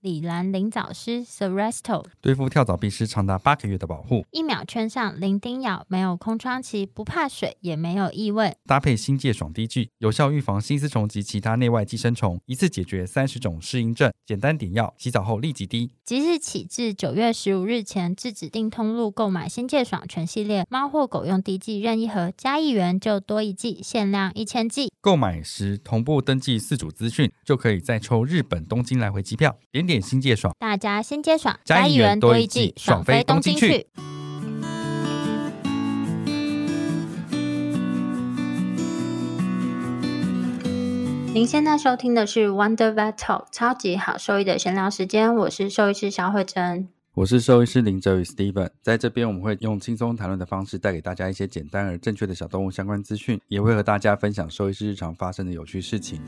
李兰灵藻丝 Seresto 对付跳蚤必须长达八个月的保护，一秒圈上零叮咬，没有空窗期，不怕水，也没有异味。搭配新界爽滴剂，有效预防新丝虫及其他内外寄生虫，一次解决三十种适应症。简单点药，洗澡后立即滴。即日起至九月十五日前，至指定通路购买新界爽全系列猫或狗用滴剂任意盒，加一元就多一剂，限量一千剂。购买时同步登记四组资讯，就可以再抽日本东京来回机票。点点新界爽，大家新接爽，加一元多一季，爽飞东京去。您现在收听的是 Wonder Vet Talk 超级好兽医的闲聊时间，我是兽医师萧慧珍，我是兽医师林哲宇 Steven，在这边我们会用轻松谈论的方式带给大家一些简单而正确的小动物相关资讯，也会和大家分享兽医师日常发生的有趣事情。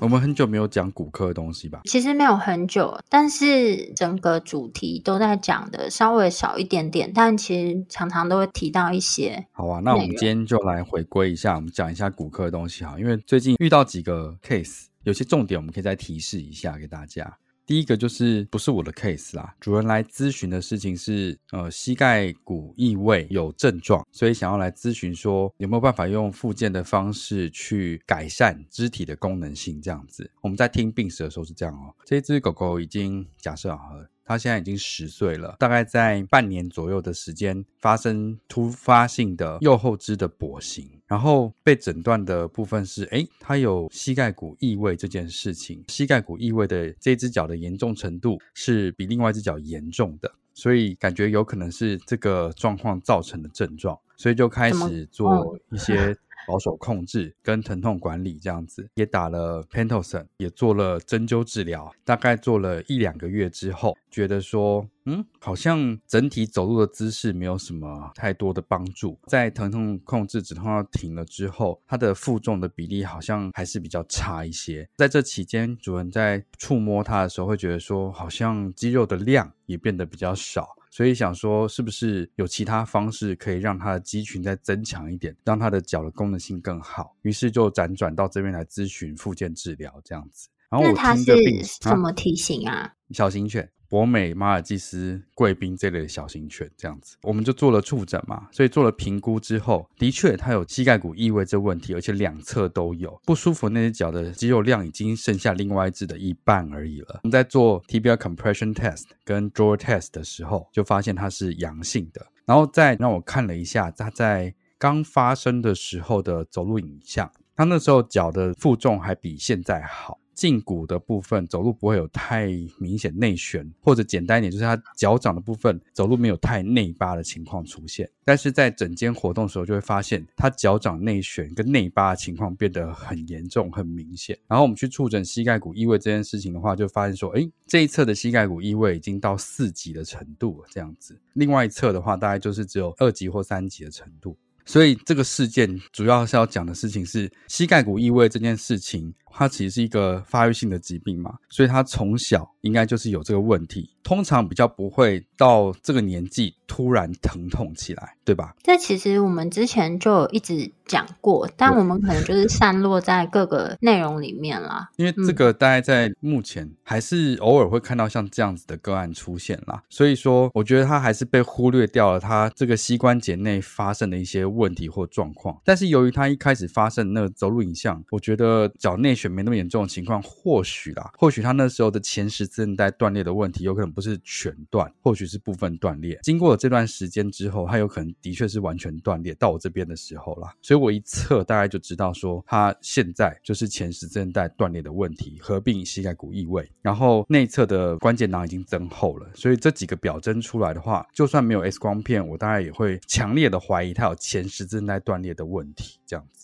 我们很久没有讲骨科的东西吧？其实没有很久，但是整个主题都在讲的稍微少一点点，但其实常常都会提到一些。好啊，那我们今天就来回归一下，我们讲一下骨科的东西哈，因为最近遇到几个 case，有些重点我们可以再提示一下给大家。第一个就是不是我的 case 啦，主人来咨询的事情是，呃，膝盖骨异位有症状，所以想要来咨询说有没有办法用复健的方式去改善肢体的功能性这样子。我们在听病史的时候是这样哦，这只狗狗已经假设好。他现在已经十岁了，大概在半年左右的时间发生突发性的右后肢的跛行，然后被诊断的部分是，哎，他有膝盖骨异位这件事情。膝盖骨异位的这只脚的严重程度是比另外一只脚严重的，所以感觉有可能是这个状况造成的症状，所以就开始做一些。保守控制跟疼痛管理这样子，也打了 Pentosan，也做了针灸治疗，大概做了一两个月之后，觉得说，嗯，好像整体走路的姿势没有什么太多的帮助。在疼痛控制止痛药停了之后，它的负重的比例好像还是比较差一些。在这期间，主人在触摸它的时候，会觉得说，好像肌肉的量也变得比较少。所以想说，是不是有其他方式可以让它的肌群再增强一点，让它的脚的功能性更好？于是就辗转到这边来咨询复健治疗这样子。然后我听着病，什么体型啊？啊小型犬。博美、马尔济斯、贵宾这类的小型犬，这样子，我们就做了触诊嘛，所以做了评估之后，的确它有膝盖骨异位这问题，而且两侧都有不舒服。那只脚的肌肉量已经剩下另外一只的一半而已了。我们在做 TBR compression test 跟 drawer test 的时候，就发现它是阳性的。然后再让我看了一下它在刚发生的时候的走路影像，它那时候脚的负重还比现在好。胫骨的部分走路不会有太明显内旋，或者简单一点，就是他脚掌的部分走路没有太内八的情况出现。但是在整间活动的时候，就会发现他脚掌内旋跟内八的情况变得很严重、很明显。然后我们去触诊膝盖骨异位这件事情的话，就发现说，诶，这一侧的膝盖骨异位已经到四级的程度了，这样子。另外一侧的话，大概就是只有二级或三级的程度。所以这个事件主要是要讲的事情是膝盖骨异位这件事情。它其实是一个发育性的疾病嘛，所以他从小应该就是有这个问题，通常比较不会到这个年纪突然疼痛起来，对吧？这其实我们之前就一直讲过，但我们可能就是散落在各个内容里面啦。因为这个大概在目前还是偶尔会看到像这样子的个案出现啦，所以说我觉得他还是被忽略掉了，他这个膝关节内发生的一些问题或状况。但是由于他一开始发生那个走路影像，我觉得脚内旋。没那么严重的情况，或许啦，或许他那时候的前十字韧带断裂的问题，有可能不是全断，或许是部分断裂。经过了这段时间之后，他有可能的确是完全断裂。到我这边的时候啦，所以我一测大概就知道说，他现在就是前十字韧带断裂的问题，合并膝盖骨异位，然后内侧的关节囊已经增厚了。所以这几个表征出来的话，就算没有 X 光片，我大概也会强烈的怀疑他有前十字韧带断裂的问题，这样子。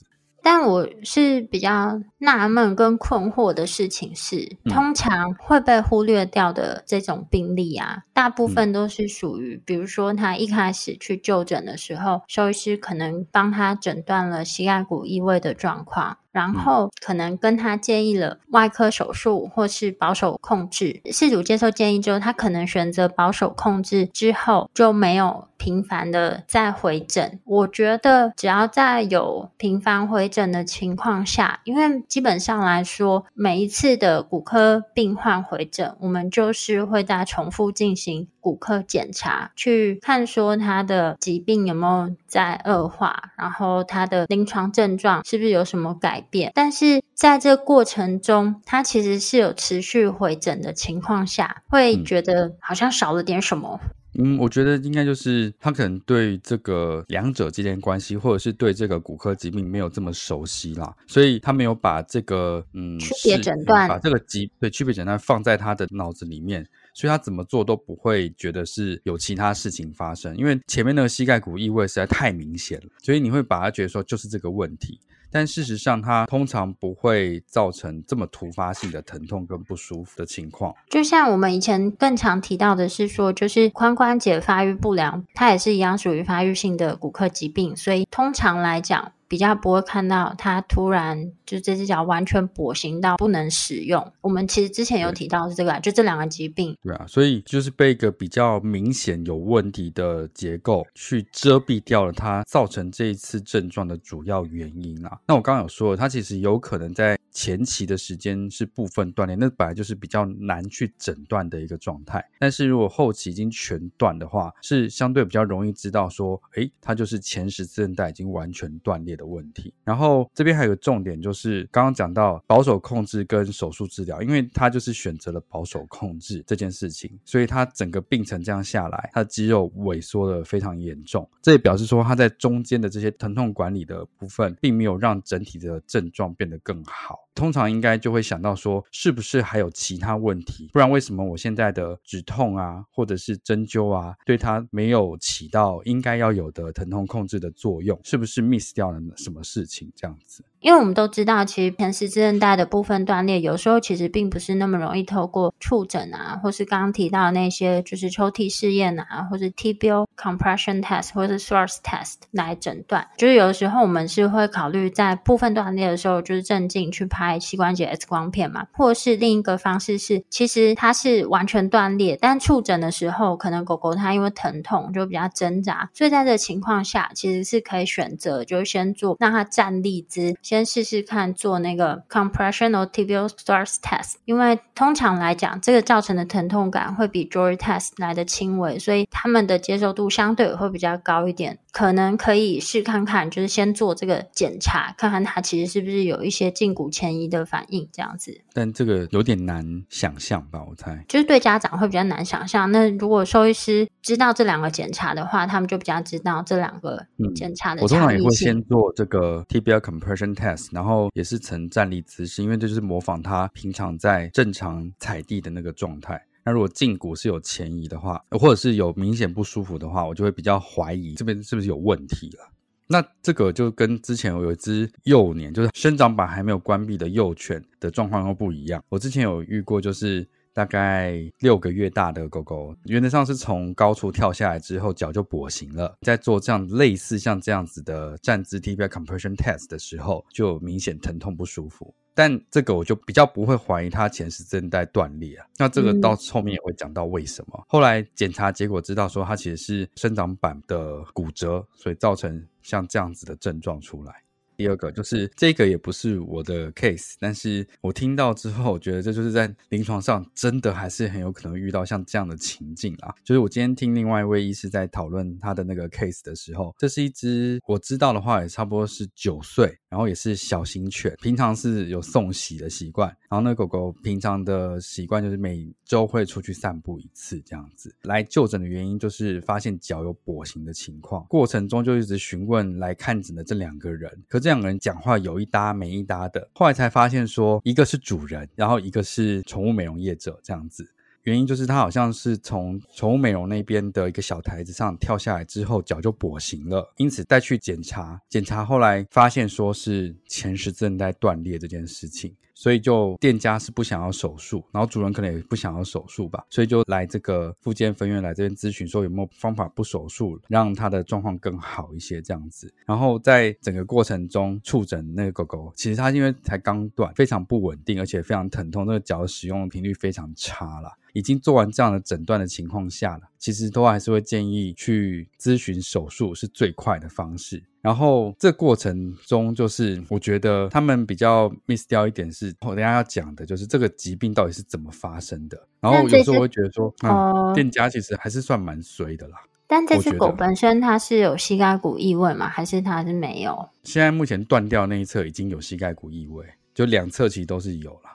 但我是比较纳闷跟困惑的事情是，嗯、通常会被忽略掉的这种病例啊，大部分都是属于，嗯、比如说他一开始去就诊的时候，兽医师可能帮他诊断了膝盖骨异位的状况。然后可能跟他建议了外科手术或是保守控制，事主接受建议之后，他可能选择保守控制之后就没有频繁的再回诊。我觉得只要在有频繁回诊的情况下，因为基本上来说，每一次的骨科病患回诊，我们就是会再重复进行骨科检查，去看说他的疾病有没有在恶化，然后他的临床症状是不是有什么改变。但是在这个过程中，他其实是有持续回诊的情况下，会觉得好像少了点什么。嗯，我觉得应该就是他可能对这个两者之间关系，或者是对这个骨科疾病没有这么熟悉啦，所以他没有把这个嗯区别诊断，把这个疾对区别诊断放在他的脑子里面，所以他怎么做都不会觉得是有其他事情发生，因为前面那个膝盖骨异位实在太明显了，所以你会把他觉得说就是这个问题。但事实上，它通常不会造成这么突发性的疼痛跟不舒服的情况。就像我们以前更常提到的是说，就是髋关节发育不良，它也是一样属于发育性的骨科疾病，所以通常来讲，比较不会看到它突然就这只脚完全跛行到不能使用。我们其实之前有提到是这个，对就这两个疾病。对啊，所以就是被一个比较明显有问题的结构去遮蔽掉了它造成这一次症状的主要原因啊。那我刚刚有说了，它其实有可能在前期的时间是部分断裂，那本来就是比较难去诊断的一个状态。但是如果后期已经全断的话，是相对比较容易知道说，诶，它就是前十字韧带已经完全断裂的问题，然后这边还有个重点，就是刚刚讲到保守控制跟手术治疗，因为他就是选择了保守控制这件事情，所以他整个病程这样下来，他的肌肉萎缩的非常严重，这也表示说他在中间的这些疼痛管理的部分，并没有让整体的症状变得更好。通常应该就会想到说，是不是还有其他问题？不然为什么我现在的止痛啊，或者是针灸啊，对它没有起到应该要有的疼痛控制的作用？是不是 miss 掉了什么事情？这样子？因为我们都知道，其实前十字韧带的部分断裂，有时候其实并不是那么容易透过触诊啊，或是刚刚提到的那些就是抽屉试验啊，或是 TBL compression test 或是 source test 来诊断。就是有的时候我们是会考虑在部分断裂的时候，就是镇静去拍膝关节 X 光片嘛，或是另一个方式是，其实它是完全断裂，但触诊的时候，可能狗狗它因为疼痛就比较挣扎，所以在这情况下，其实是可以选择就先做让它站立姿。试试看做那个 compression or tibial thrust test，因为通常来讲，这个造成的疼痛感会比 Jory test 来的轻微，所以他们的接受度相对会比较高一点。可能可以试看看，就是先做这个检查，看看他其实是不是有一些胫骨前移的反应，这样子。但这个有点难想象吧？我猜，就是对家长会比较难想象。那如果兽医师知道这两个检查的话，他们就比较知道这两个检查的、嗯。我通常也会先做这个 tibial compression test，然后也是呈站立姿势，因为这就是模仿他平常在正常踩地的那个状态。那如果胫骨是有前移的话，或者是有明显不舒服的话，我就会比较怀疑这边是不是有问题了。那这个就跟之前我有一只幼年，就是生长板还没有关闭的幼犬的状况又不一样。我之前有遇过，就是大概六个月大的狗狗，原则上是从高处跳下来之后脚就跛行了，在做这样类似像这样子的站姿 tibial compression test 的时候，就明显疼痛不舒服。但这个我就比较不会怀疑它前十字韧带断裂啊，那这个到后面也会讲到为什么。嗯、后来检查结果知道说它其实是生长板的骨折，所以造成像这样子的症状出来。第二个就是这个也不是我的 case，但是我听到之后，我觉得这就是在临床上真的还是很有可能遇到像这样的情境啊。就是我今天听另外一位医师在讨论他的那个 case 的时候，这是一只我知道的话也差不多是九岁，然后也是小型犬，平常是有送洗的习惯，然后那狗狗平常的习惯就是每周会出去散步一次这样子。来就诊的原因就是发现脚有跛行的情况，过程中就一直询问来看诊的这两个人，可这两个人讲话有一搭没一搭的，后来才发现说，一个是主人，然后一个是宠物美容业者这样子。原因就是他好像是从宠物美容那边的一个小台子上跳下来之后，脚就跛行了，因此带去检查，检查后来发现说是前十字韧带断裂这件事情。所以就店家是不想要手术，然后主人可能也不想要手术吧，所以就来这个附件分院来这边咨询，说有没有方法不手术，让他的状况更好一些这样子。然后在整个过程中触诊那个狗狗，其实它因为才刚断，非常不稳定，而且非常疼痛，那个脚使用的频率非常差了。已经做完这样的诊断的情况下了，其实都还是会建议去咨询手术是最快的方式。然后这过程中，就是我觉得他们比较 miss 掉一点是，我等下要讲的就是这个疾病到底是怎么发生的。然后有时候我会觉得说，嗯，店家其实还是算蛮衰的啦。但这只狗本身它是有膝盖骨异位吗？还是它是没有？现在目前断掉那一侧已经有膝盖骨异位，就两侧其实都是有了，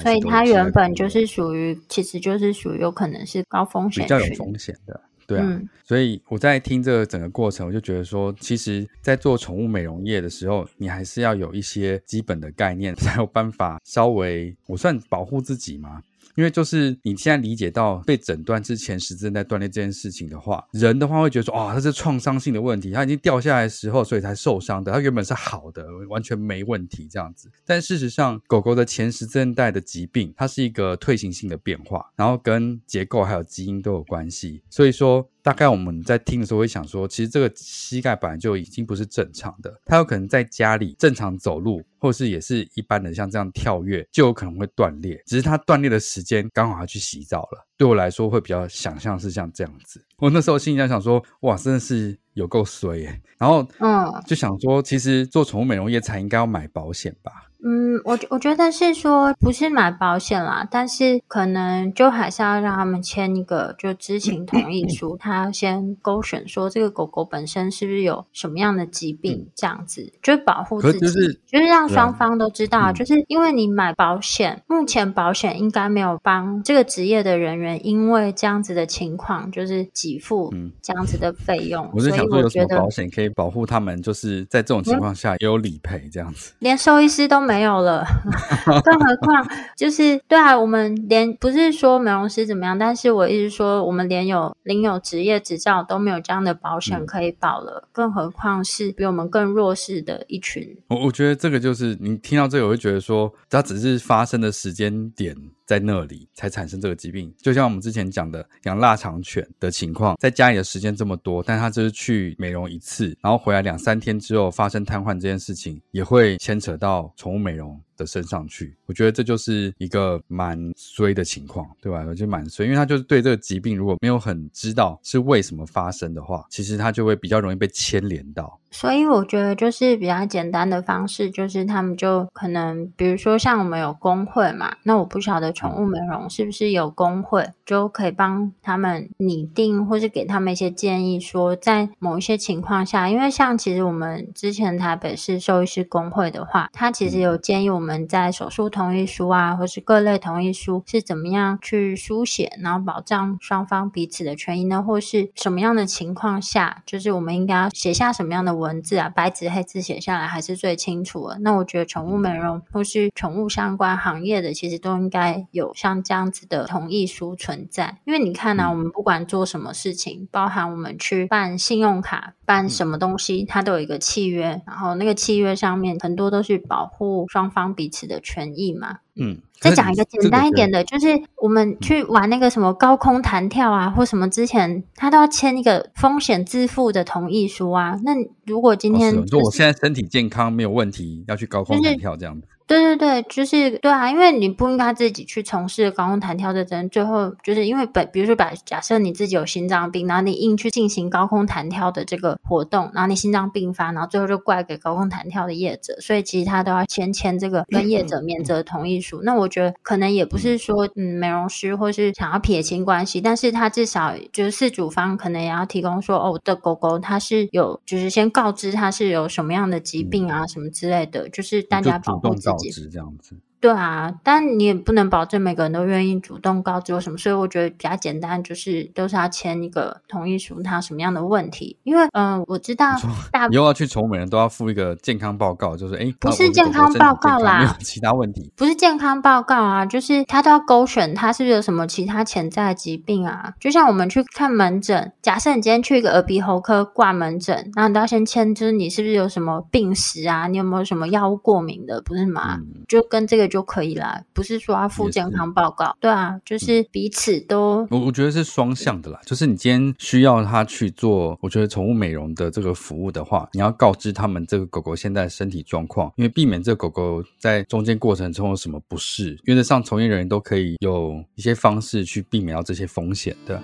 所以它原本就是属于，其实就是属于有可能是高风险，比较有风险的。对啊，嗯、所以我在听这个整个过程，我就觉得说，其实，在做宠物美容业的时候，你还是要有一些基本的概念，才有办法稍微，我算保护自己嘛。因为就是你现在理解到被诊断之前十字韧带断裂这件事情的话，人的话会觉得说，哦，它是创伤性的问题，它已经掉下来的时候，所以才受伤的。它原本是好的，完全没问题这样子。但事实上，狗狗的前十字韧带的疾病，它是一个退行性的变化，然后跟结构还有基因都有关系。所以说。大概我们在听的时候会想说，其实这个膝盖本来就已经不是正常的，它有可能在家里正常走路，或是也是一般的像这样跳跃，就有可能会断裂。只是它断裂的时间刚好要去洗澡了，对我来说会比较想象是像这样子。我那时候心里在想说，哇，真的是有够衰耶。然后，嗯，就想说，其实做宠物美容业才应该要买保险吧。嗯，我我觉得是说不是买保险啦，但是可能就还是要让他们签一个就知情同意书，他要先勾选说这个狗狗本身是不是有什么样的疾病，这样子就保护自己，就是、就是让双方都知道，就是因为你买保险，目前保险应该没有帮这个职业的人员因为这样子的情况就是给付这样子的费用，我是想说有什么保险可以保护他们，就是在这种情况下也有理赔这样子，连兽医师都没。没有了，更何况就是对啊，我们连不是说美容师怎么样，但是我一直说我们连有领有职业执照都没有这样的保险可以保了，嗯、更何况是比我们更弱势的一群。我我觉得这个就是你听到这个，我会觉得说，它只是发生的时间点。在那里才产生这个疾病，就像我们之前讲的养腊肠犬的情况，在家里的时间这么多，但他就是去美容一次，然后回来两三天之后发生瘫痪这件事情，也会牵扯到宠物美容的身上去。我觉得这就是一个蛮衰的情况，对吧？我觉得蛮衰，因为他就是对这个疾病如果没有很知道是为什么发生的话，其实他就会比较容易被牵连到。所以我觉得就是比较简单的方式，就是他们就可能，比如说像我们有工会嘛，那我不晓得宠物美容是不是有工会，就可以帮他们拟定，或是给他们一些建议，说在某一些情况下，因为像其实我们之前台北市兽医师工会的话，他其实有建议我们在手术同意书啊，或是各类同意书是怎么样去书写，然后保障双方彼此的权益呢？或是什么样的情况下，就是我们应该要写下什么样的文字啊，白纸黑字写下来还是最清楚的。那我觉得宠物美容或是宠物相关行业的，其实都应该有像这样子的同意书存在。因为你看呢、啊，我们不管做什么事情，包含我们去办信用卡、办什么东西，它都有一个契约，然后那个契约上面很多都是保护双方彼此的权益嘛。嗯。再讲一个简单一点的，就是我们去玩那个什么高空弹跳啊，或什么之前，他都要签一个风险自负的同意书啊。那如果今天，如果我现在身体健康没有问题，要去高空弹跳这样子。对对对，就是对啊，因为你不应该自己去从事高空弹跳的人，最后就是因为本，比如说把假设你自己有心脏病，然后你硬去进行高空弹跳的这个活动，然后你心脏病发，然后最后就怪给高空弹跳的业者，所以其实他都要先签这个 跟业者免责同意书。那我觉得可能也不是说嗯美容师或是想要撇清关系，但是他至少就是事主方可能也要提供说哦，我的狗狗它是有就是先告知它是有什么样的疾病啊什么之类的，就是大家保护自己。是这样子，对啊，但你也不能保证每个人都愿意主动告知我什么，所以我觉得比较简单，就是都是要签一个同意书，他什么样的问题？因为嗯、呃，我知道大以后要去宠物美人都要附一个健康报告，就是哎，不是健康报告啦，没有其他问题，不是健康报告啊，就是他都要勾选他是不是有什么其他潜在的疾病啊？就像我们去看门诊，假设你今天去一个耳鼻喉科挂门诊，然后你都要先签，就是你是不是有什么病史啊？你有没有什么药物过敏的？不是吗？嗯、就跟这个就可以啦，不是说要附健康报告。对啊，就是彼此都，我我觉得是双向的啦。就是你今天需要他去做，我觉得宠物美容的这个服务的话，你要告知他们这个狗狗现在身体状况，因为避免这个狗狗在中间过程中有什么不适，原则上从业人员都可以有一些方式去避免到这些风险的。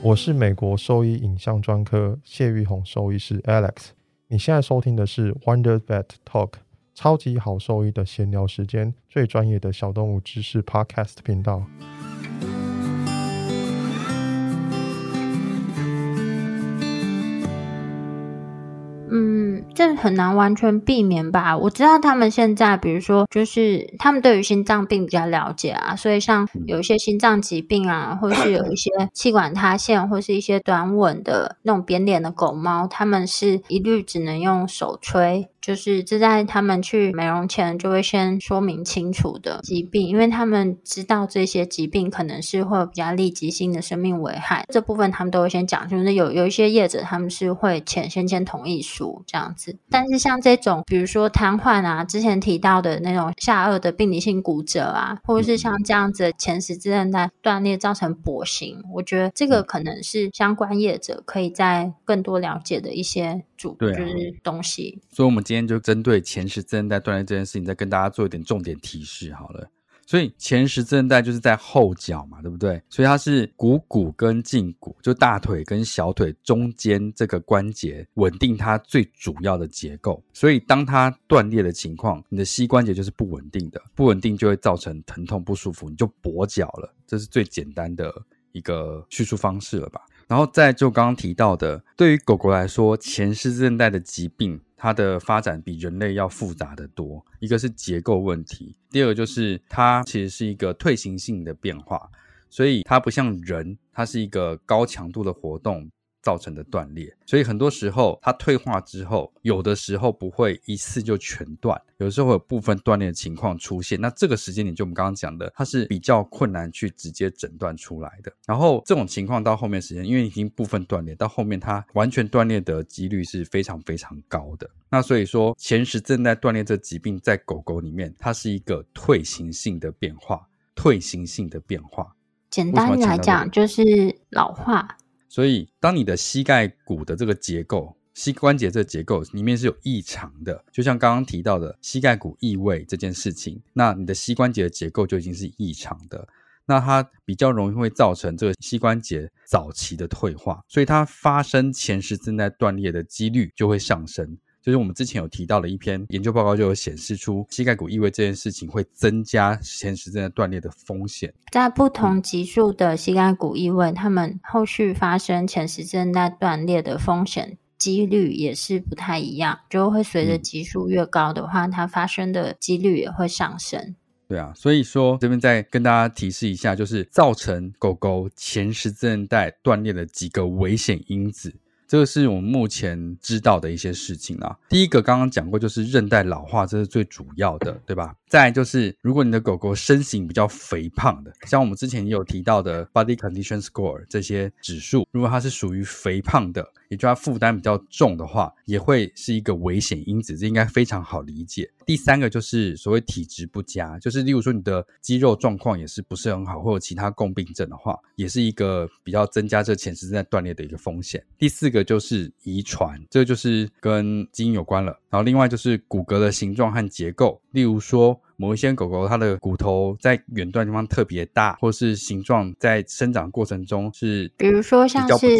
我是美国兽医影像专科谢玉红兽医师 Alex，你现在收听的是 Wonder Vet Talk，超级好兽医的闲聊时间，最专业的小动物知识 Podcast 频道。这很难完全避免吧？我知道他们现在，比如说，就是他们对于心脏病比较了解啊，所以像有一些心脏疾病啊，或是有一些气管塌陷，或是一些短吻的那种扁脸的狗猫，他们是一律只能用手吹。就是这在他们去美容前就会先说明清楚的疾病，因为他们知道这些疾病可能是会有比较立即性的生命危害，这部分他们都会先讲。就是有有一些业者他们是会签先签同意书这样子，但是像这种比如说瘫痪啊，之前提到的那种下颚的病理性骨折啊，或者是像这样子的前十字韧带断裂造成跛行，我觉得这个可能是相关业者可以在更多了解的一些主就是东西。所以，我们今天。今天就针对前十字韧带断裂这件事情，再跟大家做一点重点提示好了。所以前十字韧带就是在后脚嘛，对不对？所以它是股骨跟胫骨，就大腿跟小腿中间这个关节稳定它最主要的结构。所以当它断裂的情况，你的膝关节就是不稳定的，不稳定就会造成疼痛不舒服，你就跛脚了。这是最简单的一个叙述方式了吧？然后再就刚刚提到的，对于狗狗来说，前世韧带的疾病。它的发展比人类要复杂的多，一个是结构问题，第二个就是它其实是一个退行性的变化，所以它不像人，它是一个高强度的活动。造成的断裂，所以很多时候它退化之后，有的时候不会一次就全断，有的时候会有部分断裂的情况出现。那这个时间点就我们刚刚讲的，它是比较困难去直接诊断出来的。然后这种情况到后面时间，因为已经部分断裂，到后面它完全断裂的几率是非常非常高的。那所以说，前十字韧带断裂这疾病在狗狗里面，它是一个退行性的变化，退行性的变化。简单来讲，就是老化。所以，当你的膝盖骨的这个结构、膝关节这个结构里面是有异常的，就像刚刚提到的膝盖骨异位这件事情，那你的膝关节的结构就已经是异常的，那它比较容易会造成这个膝关节早期的退化，所以它发生前十字韧带断裂的几率就会上升。就是我们之前有提到的一篇研究报告，就有显示出膝盖骨异位这件事情会增加前十字韧带断裂的风险。在不同级数的膝盖骨异位，他们后续发生前十字韧带断裂的风险几率也是不太一样，就会随着级数越高的话，它发生的几率也会上升。对啊，所以说这边再跟大家提示一下，就是造成狗狗前十字韧带断裂的几个危险因子。这个是我们目前知道的一些事情啊。第一个刚刚讲过，就是韧带老化，这是最主要的，对吧？再就是，如果你的狗狗身形比较肥胖的，像我们之前也有提到的 Body Condition Score 这些指数，如果它是属于肥胖的，也就它负担比较重的话，也会是一个危险因子，这应该非常好理解。第三个就是所谓体质不佳，就是例如说你的肌肉状况也是不是很好，或者其他共病症的话，也是一个比较增加这前十字韧带断裂的一个风险。第四个就是遗传，这就是跟基因有关了。然后另外就是骨骼的形状和结构，例如说。某一些狗狗，它的骨头在远端地方特别大，或是形状在生长过程中是，比如说像是，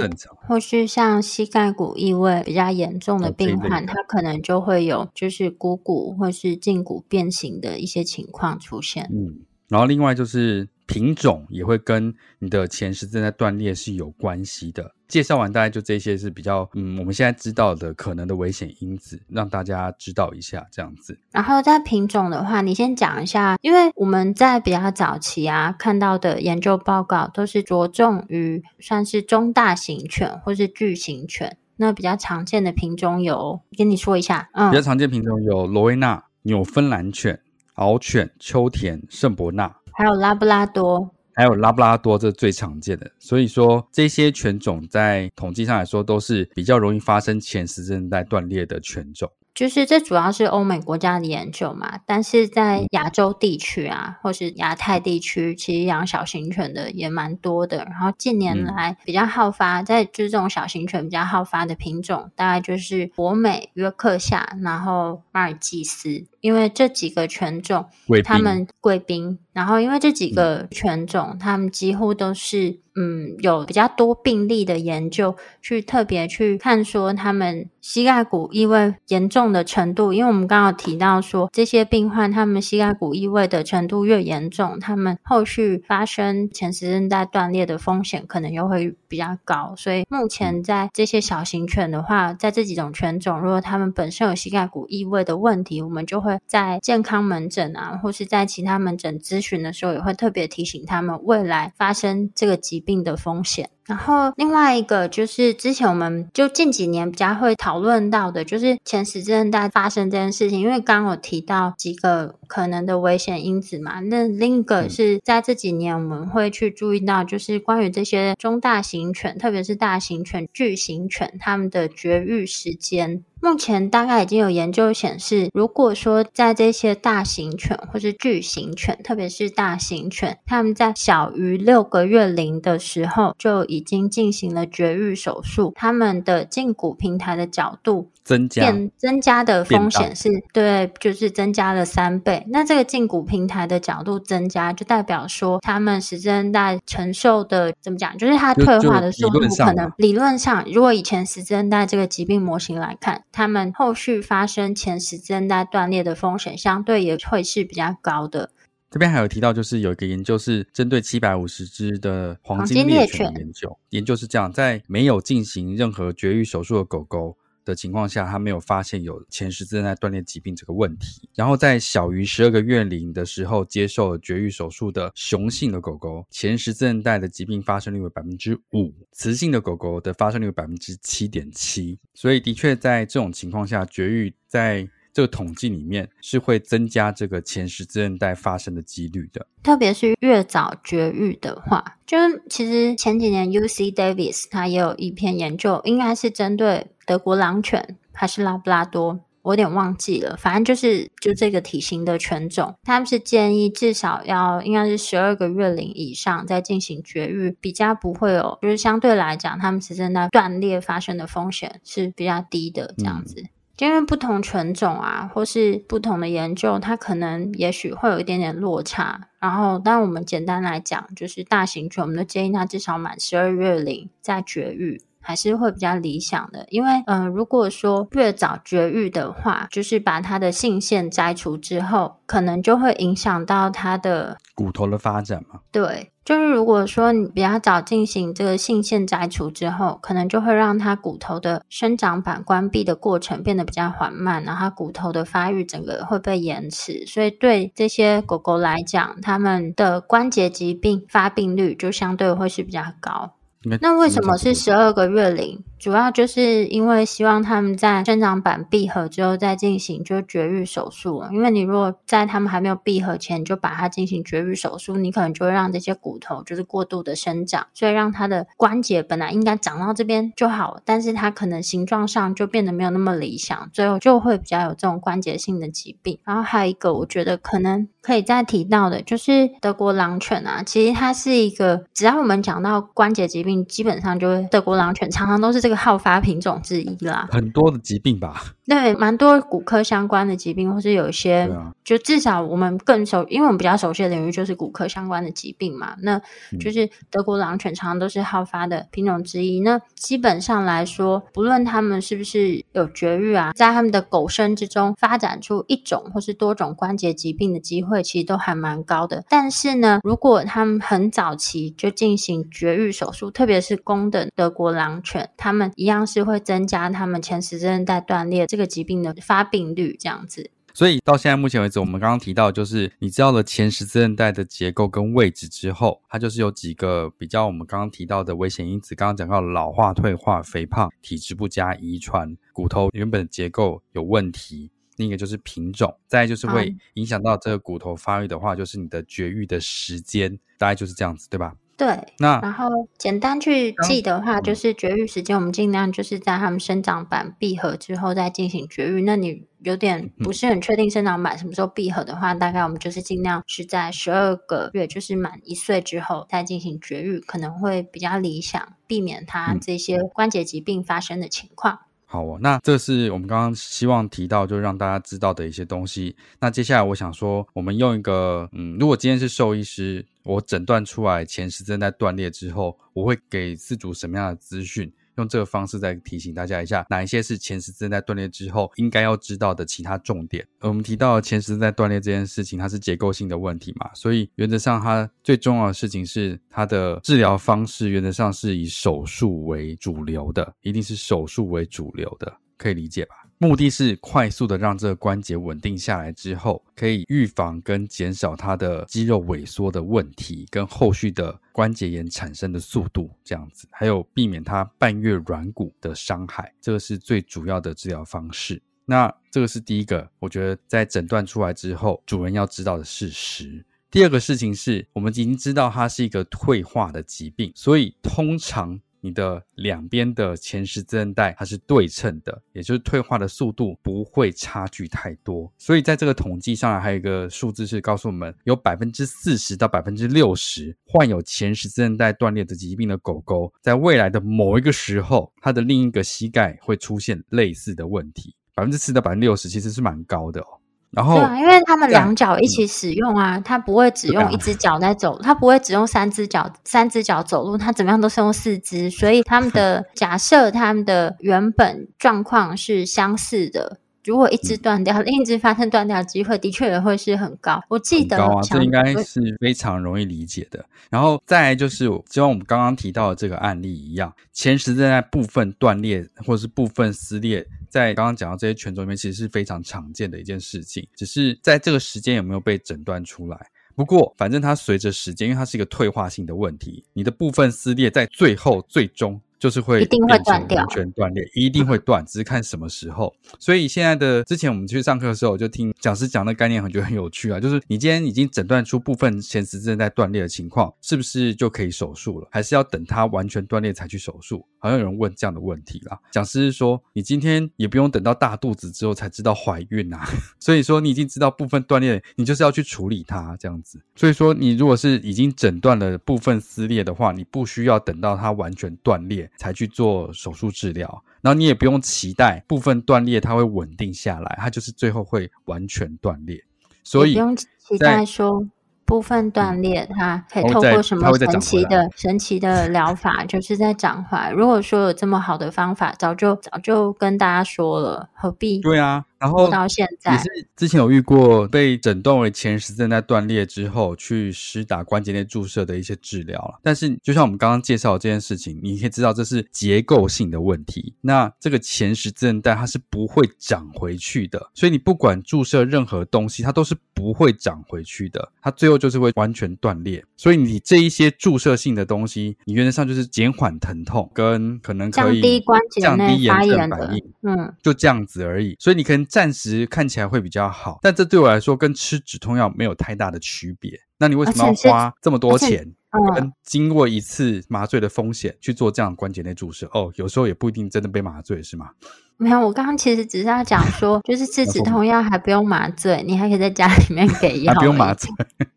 或是像膝盖骨异位比较严重的病患，它可能就会有就是股骨或是胫骨变形的一些情况出现。嗯，然后另外就是品种也会跟你的前十字韧带断裂是有关系的。介绍完大概就这些是比较嗯，我们现在知道的可能的危险因子，让大家知道一下这样子。然后在品种的话，你先讲一下，因为我们在比较早期啊看到的研究报告都是着重于算是中大型犬或是巨型犬。那比较常见的品种有，跟你说一下，嗯，比较常见品种有罗威纳、纽芬兰犬、獒犬、秋田、圣伯纳，还有拉布拉多。还有拉布拉多，这是最常见的，所以说这些犬种在统计上来说都是比较容易发生前十字韧带断裂的犬种。就是这主要是欧美国家的研究嘛，但是在亚洲地区啊，或是亚太地区，其实养小型犬的也蛮多的。然后近年来比较好发，在就是这种小型犬比较好发的品种，大概就是博美、约克夏，然后马尔济斯。因为这几个犬种，他们贵宾，然后因为这几个犬种，他们几乎都是。嗯，有比较多病例的研究，去特别去看说他们膝盖骨异位严重的程度，因为我们刚刚提到说，这些病患他们膝盖骨异位的程度越严重，他们后续发生前十字韧带断裂的风险可能又会比较高。所以目前在这些小型犬的话，在这几种犬种，如果他们本身有膝盖骨异位的问题，我们就会在健康门诊啊，或是在其他门诊咨询的时候，也会特别提醒他们未来发生这个疾病的风险，然后另外一个就是之前我们就近几年比较会讨论到的，就是前十字韧带发生这件事情，因为刚刚有提到几个可能的危险因子嘛，那另一个是在这几年我们会去注意到，就是关于这些中大型犬，特别是大型犬、巨型犬，它们的绝育时间。目前大概已经有研究显示，如果说在这些大型犬或是巨型犬，特别是大型犬，它们在小于六个月龄的时候就已经进行了绝育手术，他们的胫骨平台的角度增加，增加的风险是对，就是增加了三倍。那这个胫骨平台的角度增加，就代表说他们十字韧带承受的怎么讲，就是它退化的速度可能理论上，如果以前十字韧带这个疾病模型来看。他们后续发生前十字韧带断裂的风险，相对也会是比较高的。这边还有提到，就是有一个研究是针对七百五十只的黄金猎犬的研究，研究是这样，在没有进行任何绝育手术的狗狗。的情况下，他没有发现有前十字韧带断裂疾病这个问题。然后在小于十二个月龄的时候接受了绝育手术的雄性的狗狗，前十字韧带的疾病发生率为百分之五；雌性的狗狗的发生率为百分之七点七。所以的确在这种情况下，绝育在这个统计里面是会增加这个前十字韧带发生的几率的。特别是越早绝育的话，就其实前几年 UC Davis 他也有一篇研究，应该是针对。德国狼犬还是拉布拉多，我有点忘记了。反正就是就这个体型的犬种，他们是建议至少要应该是十二个月龄以上再进行绝育，比较不会有，就是相对来讲，他们实际上断裂发生的风险是比较低的这样子。嗯、因为不同犬种啊，或是不同的研究，它可能也许会有一点点落差。然后，当然我们简单来讲，就是大型犬，我们都建议它至少满十二月龄再绝育。还是会比较理想的，因为嗯、呃，如果说越早绝育的话，就是把它的性腺摘除之后，可能就会影响到它的骨头的发展嘛。对，就是如果说你比较早进行这个性腺摘除之后，可能就会让它骨头的生长板关闭的过程变得比较缓慢，然后它骨头的发育整个会被延迟，所以对这些狗狗来讲，它们的关节疾病发病率就相对会是比较高。那为什么是十二个月龄？主要就是因为希望他们在生长板闭合之后再进行就绝育手术。因为你如果在他们还没有闭合前就把它进行绝育手术，你可能就会让这些骨头就是过度的生长，所以让它的关节本来应该长到这边就好，但是它可能形状上就变得没有那么理想，最后就会比较有这种关节性的疾病。然后还有一个我觉得可能可以再提到的，就是德国狼犬啊，其实它是一个只要我们讲到关节疾病，基本上就会德国狼犬常常都是这这个好发品种之一啦。很多的疾病吧？对，蛮多骨科相关的疾病，或是有一些，啊、就至少我们更熟，因为我们比较熟悉的领域就是骨科相关的疾病嘛。那就是德国狼犬常常都是好发的品种之一。那基本上来说，不论他们是不是有绝育啊，在他们的狗生之中发展出一种或是多种关节疾病的机会，其实都还蛮高的。但是呢，如果他们很早期就进行绝育手术，特别是公的德国狼犬，他们们一样是会增加他们前十字韧带断裂这个疾病的发病率，这样子。所以到现在目前为止，我们刚刚提到，就是你知道了前十字韧带的结构跟位置之后，它就是有几个比较我们刚刚提到的危险因子。刚刚讲到老化、退化、肥胖、体质不佳、遗传、骨头原本的结构有问题。另一个就是品种，再就是会影响到这个骨头发育的话，就是你的绝育的时间，大概就是这样子，对吧？对。那然后简单去记的话，就是绝育时间，我们尽量就是在它们生长板闭合之后再进行绝育。那你有点不是很确定生长板什么时候闭合的话，大概我们就是尽量是在十二个月，就是满一岁之后再进行绝育，可能会比较理想，避免它这些关节疾病发生的情况。好哦，那这是我们刚刚希望提到，就让大家知道的一些东西。那接下来我想说，我们用一个，嗯，如果今天是兽医师，我诊断出来前十字在断裂之后，我会给饲主什么样的资讯？用这个方式再提醒大家一下，哪一些是前十字韧带断裂之后应该要知道的其他重点。我们提到前十字韧带断裂这件事情，它是结构性的问题嘛，所以原则上它最重要的事情是它的治疗方式，原则上是以手术为主流的，一定是手术为主流的，可以理解吧？目的是快速的让这个关节稳定下来之后，可以预防跟减少它的肌肉萎缩的问题，跟后续的关节炎产生的速度这样子，还有避免它半月软骨的伤害，这个是最主要的治疗方式。那这个是第一个，我觉得在诊断出来之后，主人要知道的事实。第二个事情是我们已经知道它是一个退化的疾病，所以通常。你的两边的前十字韧带它是对称的，也就是退化的速度不会差距太多。所以在这个统计上来，还有一个数字是告诉我们，有百分之四十到百分之六十患有前十字韧带断裂的疾病的狗狗，在未来的某一个时候，它的另一个膝盖会出现类似的问题。百分之四到百分之六十其实是蛮高的哦。然后，对啊，因为他们两脚一起使用啊，他不会只用一只脚在走，他不会只用三只脚，三只脚走路，他怎么样都是用四只，所以他们的 假设，他们的原本状况是相似的。如果一只断掉，另一只发生断掉的机会的确也会是很高。我记得，高啊，这应该是非常容易理解的。然后再来就是，就像我们刚刚提到的这个案例一样，前十字韧带部分断裂或者是部分撕裂，在刚刚讲到这些权重里面，其实是非常常见的一件事情。只是在这个时间有没有被诊断出来？不过，反正它随着时间，因为它是一个退化性的问题，你的部分撕裂在最后最终。就是会一定会断掉，完全断裂，一定会断，只是看什么时候。所以现在的之前我们去上课的时候，就听讲师讲的概念，很觉得很有趣啊。就是你今天已经诊断出部分前十字韧带断裂的情况，是不是就可以手术了？还是要等它完全断裂才去手术？好像有人问这样的问题啦。讲师说，你今天也不用等到大肚子之后才知道怀孕啊。所以说你已经知道部分断裂，你就是要去处理它这样子。所以说你如果是已经诊断了部分撕裂的话，你不需要等到它完全断裂。才去做手术治疗，然后你也不用期待部分断裂它会稳定下来，它就是最后会完全断裂。所以不用期待说部分断裂它可以透过什么神奇的神奇的疗法，就是在长回来。如果说有这么好的方法，早就早就跟大家说了，何必？对啊。然后到现在也是之前有遇过被诊断为前十字韧带断裂之后去施打关节内注射的一些治疗了，但是就像我们刚刚介绍的这件事情，你可以知道这是结构性的问题。那这个前十字韧带它是不会长回去的，所以你不管注射任何东西，它都是不会长回去的，它最后就是会完全断裂。所以你这一些注射性的东西，你原则上就是减缓疼痛跟可能可以降低关节内发炎反应，嗯，就这样子而已。所以你可能。暂时看起来会比较好，但这对我来说跟吃止痛药没有太大的区别。那你为什么要花这么多钱，跟经过一次麻醉的风险去做这样关节内注射？哦，有时候也不一定真的被麻醉，是吗？没有，我刚刚其实只是要讲说，就是吃止痛药还不用麻醉，你还可以在家里面给药，还不用麻醉。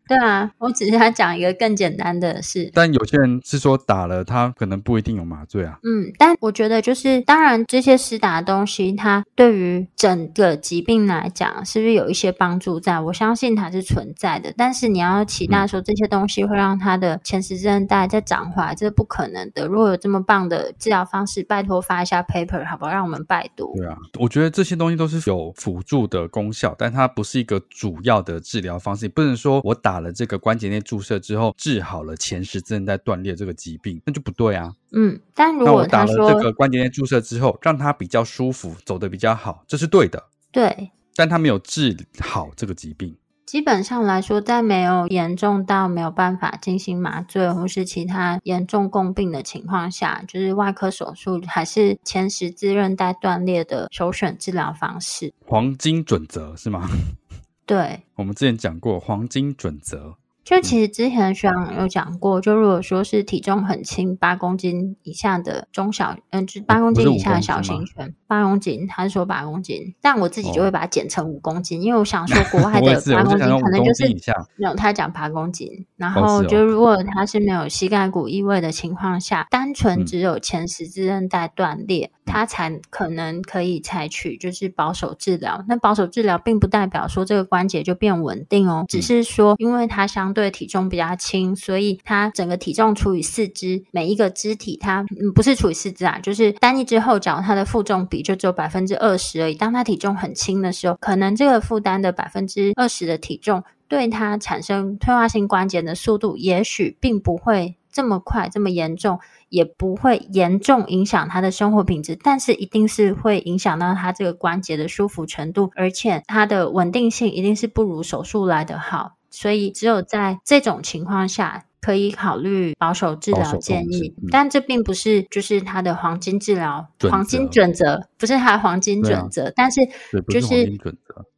对啊，我只是要讲一个更简单的事。但有些人是说打了，他可能不一定有麻醉啊。嗯，但我觉得就是，当然这些施打的东西，它对于整个疾病来讲，是不是有一些帮助在？我相信它是存在的。但是你要期待说这些东西会让他的前十字韧带再长回来，这是不可能的。如果有这么棒的治疗方式，拜托发一下 paper 好不好？让我们拜读。对啊，我觉得这些东西都是有辅助的功效，但它不是一个主要的治疗方式。不能说我打了这个关节内注射之后治好了前十字韧带断裂这个疾病，那就不对啊。嗯，但如果我打了这个关节内注射之后，让它比较舒服，走得比较好，这是对的。对，但它没有治好这个疾病。基本上来说，在没有严重到没有办法进行麻醉或是其他严重共病的情况下，就是外科手术还是前十字韧带断裂的首选治疗方式。黄金准则是吗？对，我们之前讲过黄金准则。就其实之前学长有讲过，就如果说是体重很轻，八公斤以下的中小，嗯，就八公斤以下的小型犬，八公斤，他是说八公斤，但我自己就会把它减成五公斤，哦，因为我想说国 外的八公斤可能就是没有他讲八公斤，然后就如果他是没有膝盖骨异位的情况下，单纯只有前十字韧带断裂，他才可能可以采取就是保守治疗。那保守治疗并不代表说这个关节就变稳定哦，只是说因为它相对体重比较轻，所以它整个体重除以四肢，每一个肢体它嗯不是除以四肢啊，就是单一只后脚它的负重比就只有百分之二十而已。当它体重很轻的时候，可能这个负担的百分之二十的体重对它产生退化性关节的速度，也许并不会这么快这么严重，也不会严重影响它的生活品质，但是一定是会影响到它这个关节的舒服程度，而且它的稳定性一定是不如手术来得好。所以，只有在这种情况下，可以考虑保守治疗建议，嗯，但这并不是就是它的黄金治疗黄金准则，不是它的黄金准则，啊，但是就是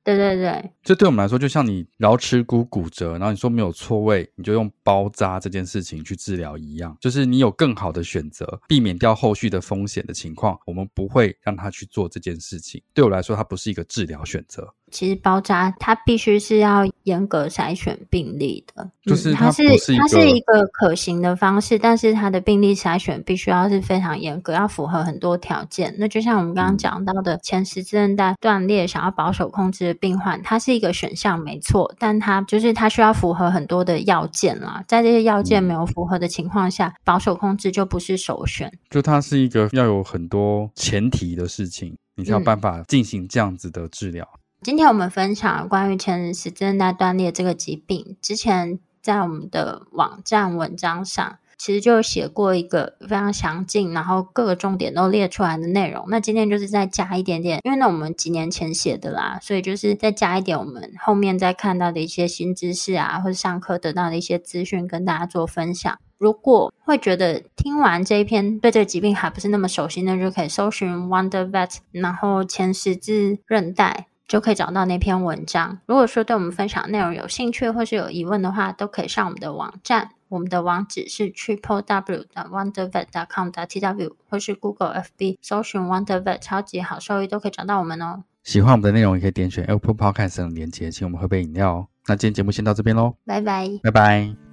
对对对，这对我们来说，就像你桡尺骨骨折，然后你说没有错位，你就用包扎这件事情去治疗一样，就是你有更好的选择，避免掉后续的风险的情况，我们不会让他去做这件事情。对我来说，它不是一个治疗选择。其实包扎它必须是要严格筛选病例的，就是它是它是一个可行的方式，但是它的病例筛选必须要是非常严格，要符合很多条件。那就像我们刚刚讲到的，前十字韧带断裂，想要保守控制的病患，它是一个选项没错，但它就是它需要符合很多的要件啦，在这些要件没有符合的情况下，嗯，保守控制就不是首选。就它是一个要有很多前提的事情，你才有办法进行这样子的治疗。嗯今天我们分享关于前十字韧带断裂这个疾病，之前在我们的网站文章上，其实就写过一个非常详尽，然后各个重点都列出来的内容。那今天就是再加一点点，因为那我们几年前写的啦，所以就是再加一点我们后面再看到的一些新知识啊，或者上课得到的一些资讯，跟大家做分享。如果会觉得听完这一篇对这个疾病还不是那么熟悉，那就可以搜寻 Wonder Vet，然后前十字韧带。就可以找到那篇文章。如果说对我们分享内容有兴趣或是有疑问的话，都可以上我们的网站。我们的网址是 triple w 的 wondervet dot com 的 tw，或是 Google FB 搜寻 Wonder Vet 超级好兽医都可以找到我们哦。喜欢我们的内容，也可以点选 Apple Podcast 的链接，请我们喝杯饮料哦。那今天节目先到这边喽，拜拜，拜拜。